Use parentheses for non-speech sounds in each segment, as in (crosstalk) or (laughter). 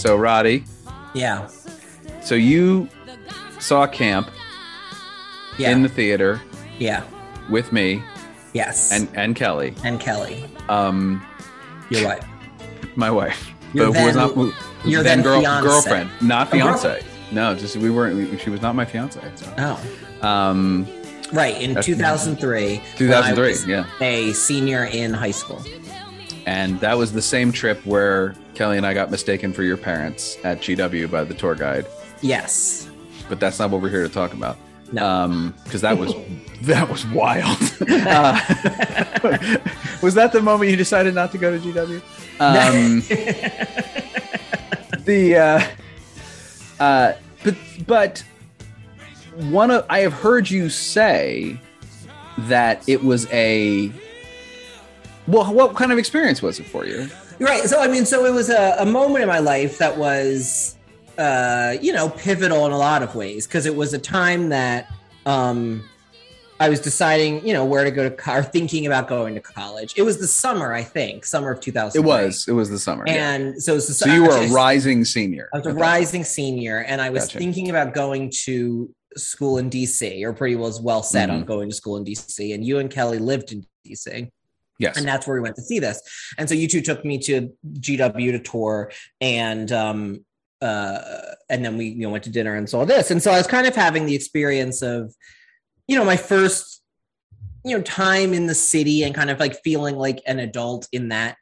So, Roddy, Yeah. so you saw camp Yeah. in the theater yeah. with me Yes. and and Kelly, and Kelly, um, your wife. (laughs) my wife, Your but who was not who- your then then girl, girlfriend, not fiance. No, just we weren't. We, she was not my fiance. So. Oh, Um, right. In 2003. 2003, when I was yeah. A senior in high school. And that was the same trip where Kelly and I got mistaken for your parents at GW by the tour guide. Yes. But that's not what we're here to talk about. No. Um, because that was (laughs) that was wild. (laughs) uh, (laughs) was that the moment you decided not to go to GW? Um, the uh, uh, but but one of I have heard you say that it was a well, what kind of experience was it for you? Right. So I mean, so it was a, a moment in my life that was, uh, you know, pivotal in a lot of ways because it was a time that um, I was deciding, you know, where to go to co- or thinking about going to college. It was the summer, I think, summer of 2000. It was it was the summer. yeah. and so it was the So you were a rising senior. I was a rising senior, and I was Gotcha. thinking about going to school in DC, or pretty well well set on Mhm. going to school in DC. And you and Kelly lived in DC Yes. and that's where we went to see this. And so you two took me to GW to tour, and um, uh, and then we you know went to dinner and saw this. And so I was kind of having the experience of, you know, my first, you know, time in the city and kind of like feeling like an adult in that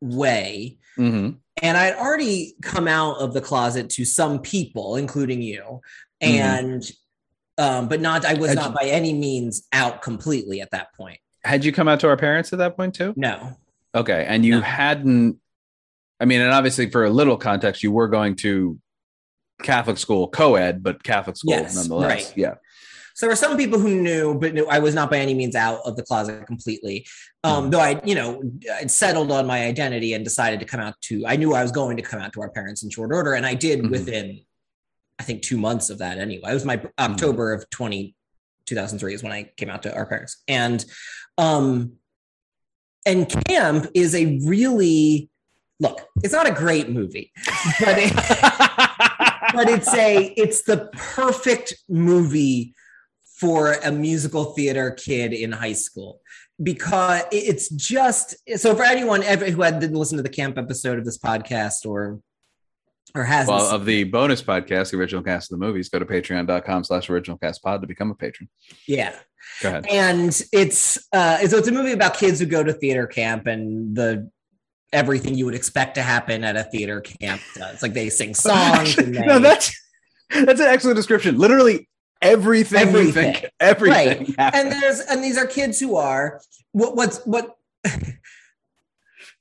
way. hmm And I'd already come out of the closet to some people, including you, Mhm. and. Um, but not, I was not by any means out completely at that point. Had you come out to our parents at that point too? No, Okay, and you No. hadn't. I mean, and obviously, for a little context, you were going to Catholic school, co-ed, but Catholic school Yes, nonetheless. right. Yeah. So there were some people who knew, but knew I was not by any means out of the closet completely. Um, though I, you know, I'd settled on my identity and decided to come out to. I knew I was going to come out to our parents in short order, and I did Mhm. within, I think, two months of that. Anyway, it was my October of 20, 2003 is when I came out to our parents, and, um, and Camp is a really look. It's not a great movie, but it, (laughs) but it's a it's the perfect movie for a musical theater kid in high school because it's just so for anyone ever who had didn't listen to the camp episode of this podcast or or has well, of the bonus podcast, the original cast of the movies, go to patreon.com slash original cast pod to become a patron. yeah Go ahead. and it's uh so it's a movie about kids who go to theater camp and the everything you would expect to happen at a theater camp does like they sing (laughs) songs and they, no, that's that's an excellent description. Literally everything, Everything. think, everything. Right. and there's and these are kids who are what what's what (laughs)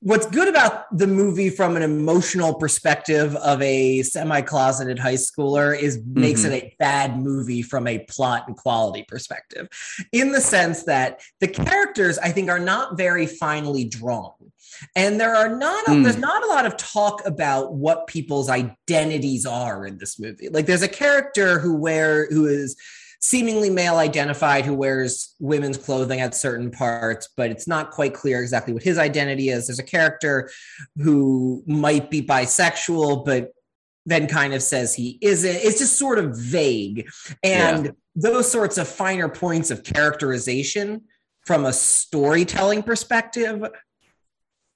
what's good about the movie from an emotional perspective of a semi-closeted high schooler is makes it a bad movie from a plot and quality perspective. In the sense that the characters i think are not very finely drawn. And there are not Mm. there's not a lot of talk about what people's identities are in this movie. Like there's a character who wear who is seemingly male identified who wears women's clothing at certain parts, but it's not quite clear exactly what his identity is. There's a character who might be bisexual, but then kind of says he isn't. It's just sort of vague. And those sorts of finer points of characterization from a storytelling perspective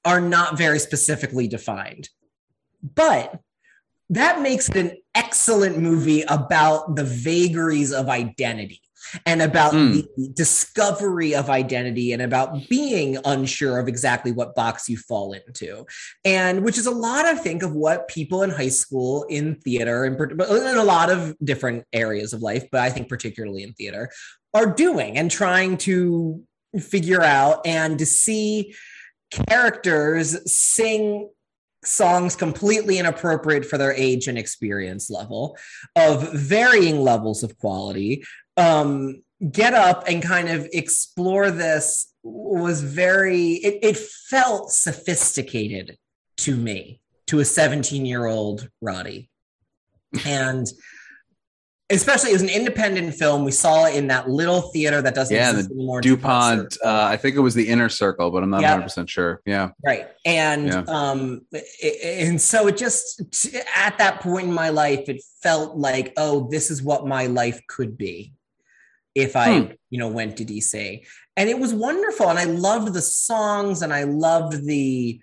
are not very specifically defined. But that makes it an excellent movie about the vagaries of identity and about Mm. the discovery of identity and about being unsure of exactly what box you fall into and which is a lot i think of what people in high school in theater and in a lot of different areas of life but i think particularly in theater are doing and trying to figure out and to see characters sing songs completely inappropriate for their age and experience level of varying levels of quality um get up and kind of explore this was very it, it felt sophisticated to me to a 17 year old roddy. And especially it was an independent film. We saw it in that little theater that doesn't Yeah, exist anymore. DuPont. Uh, I think it was the inner circle, but I'm not Yeah. 100 percent sure. Yeah. right and Yeah. um i- and so it just at that point in my life it felt like oh this is what my life could be if i Hmm. you know went to dc and it was wonderful and i loved the songs and i loved the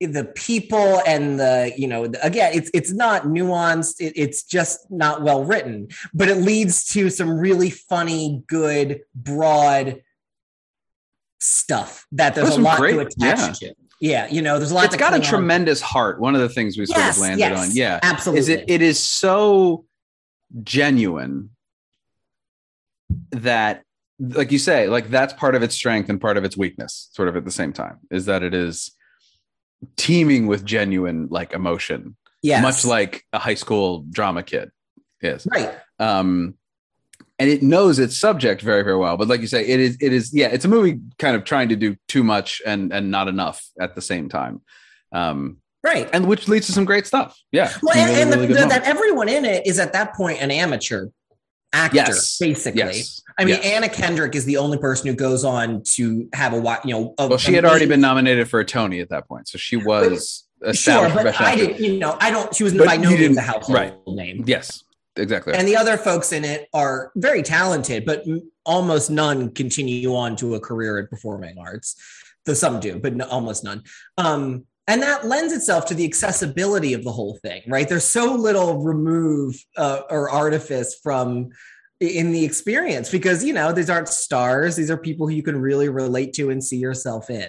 the people and the you know the- again it's it's not nuanced it, it's just not well written but it leads to some really funny good broad stuff that there's There's a lot great- to attach to yeah you know there's a lot It's got a on. tremendous heart. One of the things we sort yes, of landed yes, on. Yeah. absolutely Is it it is so genuine that like you say, like that's part of its strength and part of its weakness, sort of at the same time, is that it is teeming with genuine like emotion, yes. much like a high school drama kid is. right. Um and it knows its subject very very well but like you say it is it is yeah it's a movie kind of trying to do too much and and not enough at the same time. Um right. and which leads to some great stuff. Yeah. Well and, really, and the- really the- that everyone in it is at that point an amateur actor yes basically yes I mean, yes. Anna Kendrick is the only person who goes on to have a you know. A, well she had already been nominated for a tony at that point so she was sure, established but I didn't. You know, I don't. She was But by no means a household right. name. yes exactly And the other folks in it are very talented, but almost none continue on to a career in performing arts. Though some do, but no, almost none. Um, and that lends itself to the accessibility of the whole thing, right? There's so little remove uh, or artifice from in the experience because you know these aren't stars; these are people who you can really relate to and see yourself in.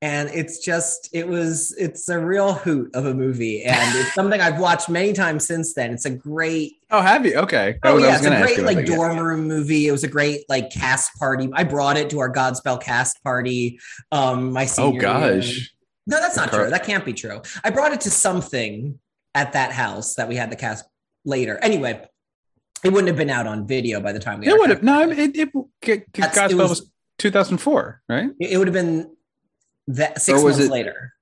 And it's just, it was, it's a real hoot of a movie, and it's (laughs) something I've watched many times since then. It's a great oh have you okay Oh was- yeah, it's a great like that, yeah. dorm room movie. It was a great like cast party. I brought it to our Godspell cast party. Um, my oh gosh year. Gosh No, that's not Car- true. That can't be true. I brought it to something at that house that we had the cast later. Anyway, it wouldn't have been out on video by the time we. it would have no I mean, it, it, it, Godspell it was, was- 2004 right It, it would have been that six months it- later.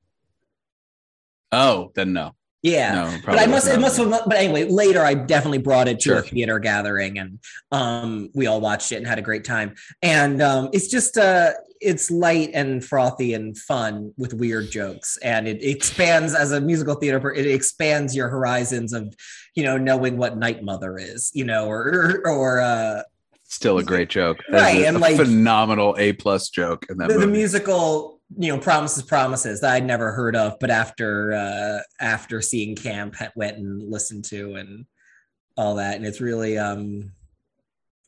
oh then no Yeah. no but I must, it must have, but anyway, later I definitely brought it to Sure. a theater gathering and um, we all watched it and had a great time. And um, it's just, uh, it's light and frothy and fun with weird jokes. And it expands as a musical theater, it expands your horizons of, you know, knowing what Night Mother is, you know, or, or, uh, still a great joke. That Right, a and, like, phenomenal A plus joke and that the, the musical, you know, Promises, Promises that I'd never heard of, but after, uh, after seeing Camp, went and listened to and all that. And it's really, um,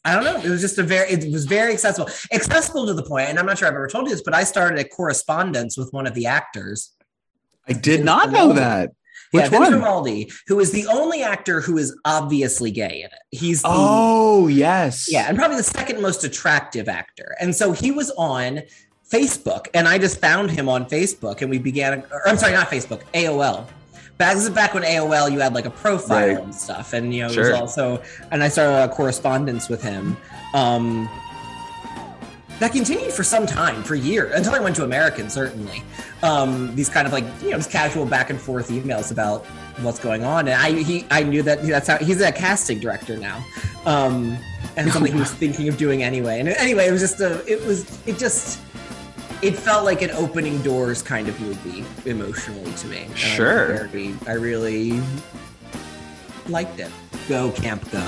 I don't know. It was just a very, it was very accessible, accessible to the point, And I'm not sure I've ever told you this, but I started a correspondence with one of the actors. I did not know that. yeah, Which Vince one? Who is the only actor who is obviously gay in it. He's the, Oh yes. yeah, and probably the second most attractive actor. And so he was on Facebook, and I just found him on Facebook, and we began. Or, I'm sorry, not Facebook, AOL. Back this is back when AOL you had like a profile Right. and stuff, and you know it Sure. was also. And I started a correspondence with him. Um, that continued for some time, for years, until I went to American. Certainly, um, these kind of like you know just casual back and forth emails about what's going on, and I he I knew that that's how he's a casting director now, um, and something he was (laughs) thinking of doing anyway. And anyway, it was just a it was it just it felt like an opening doors kind of movie emotionally to me. Uh, sure. I really liked it. Go, Camp Go.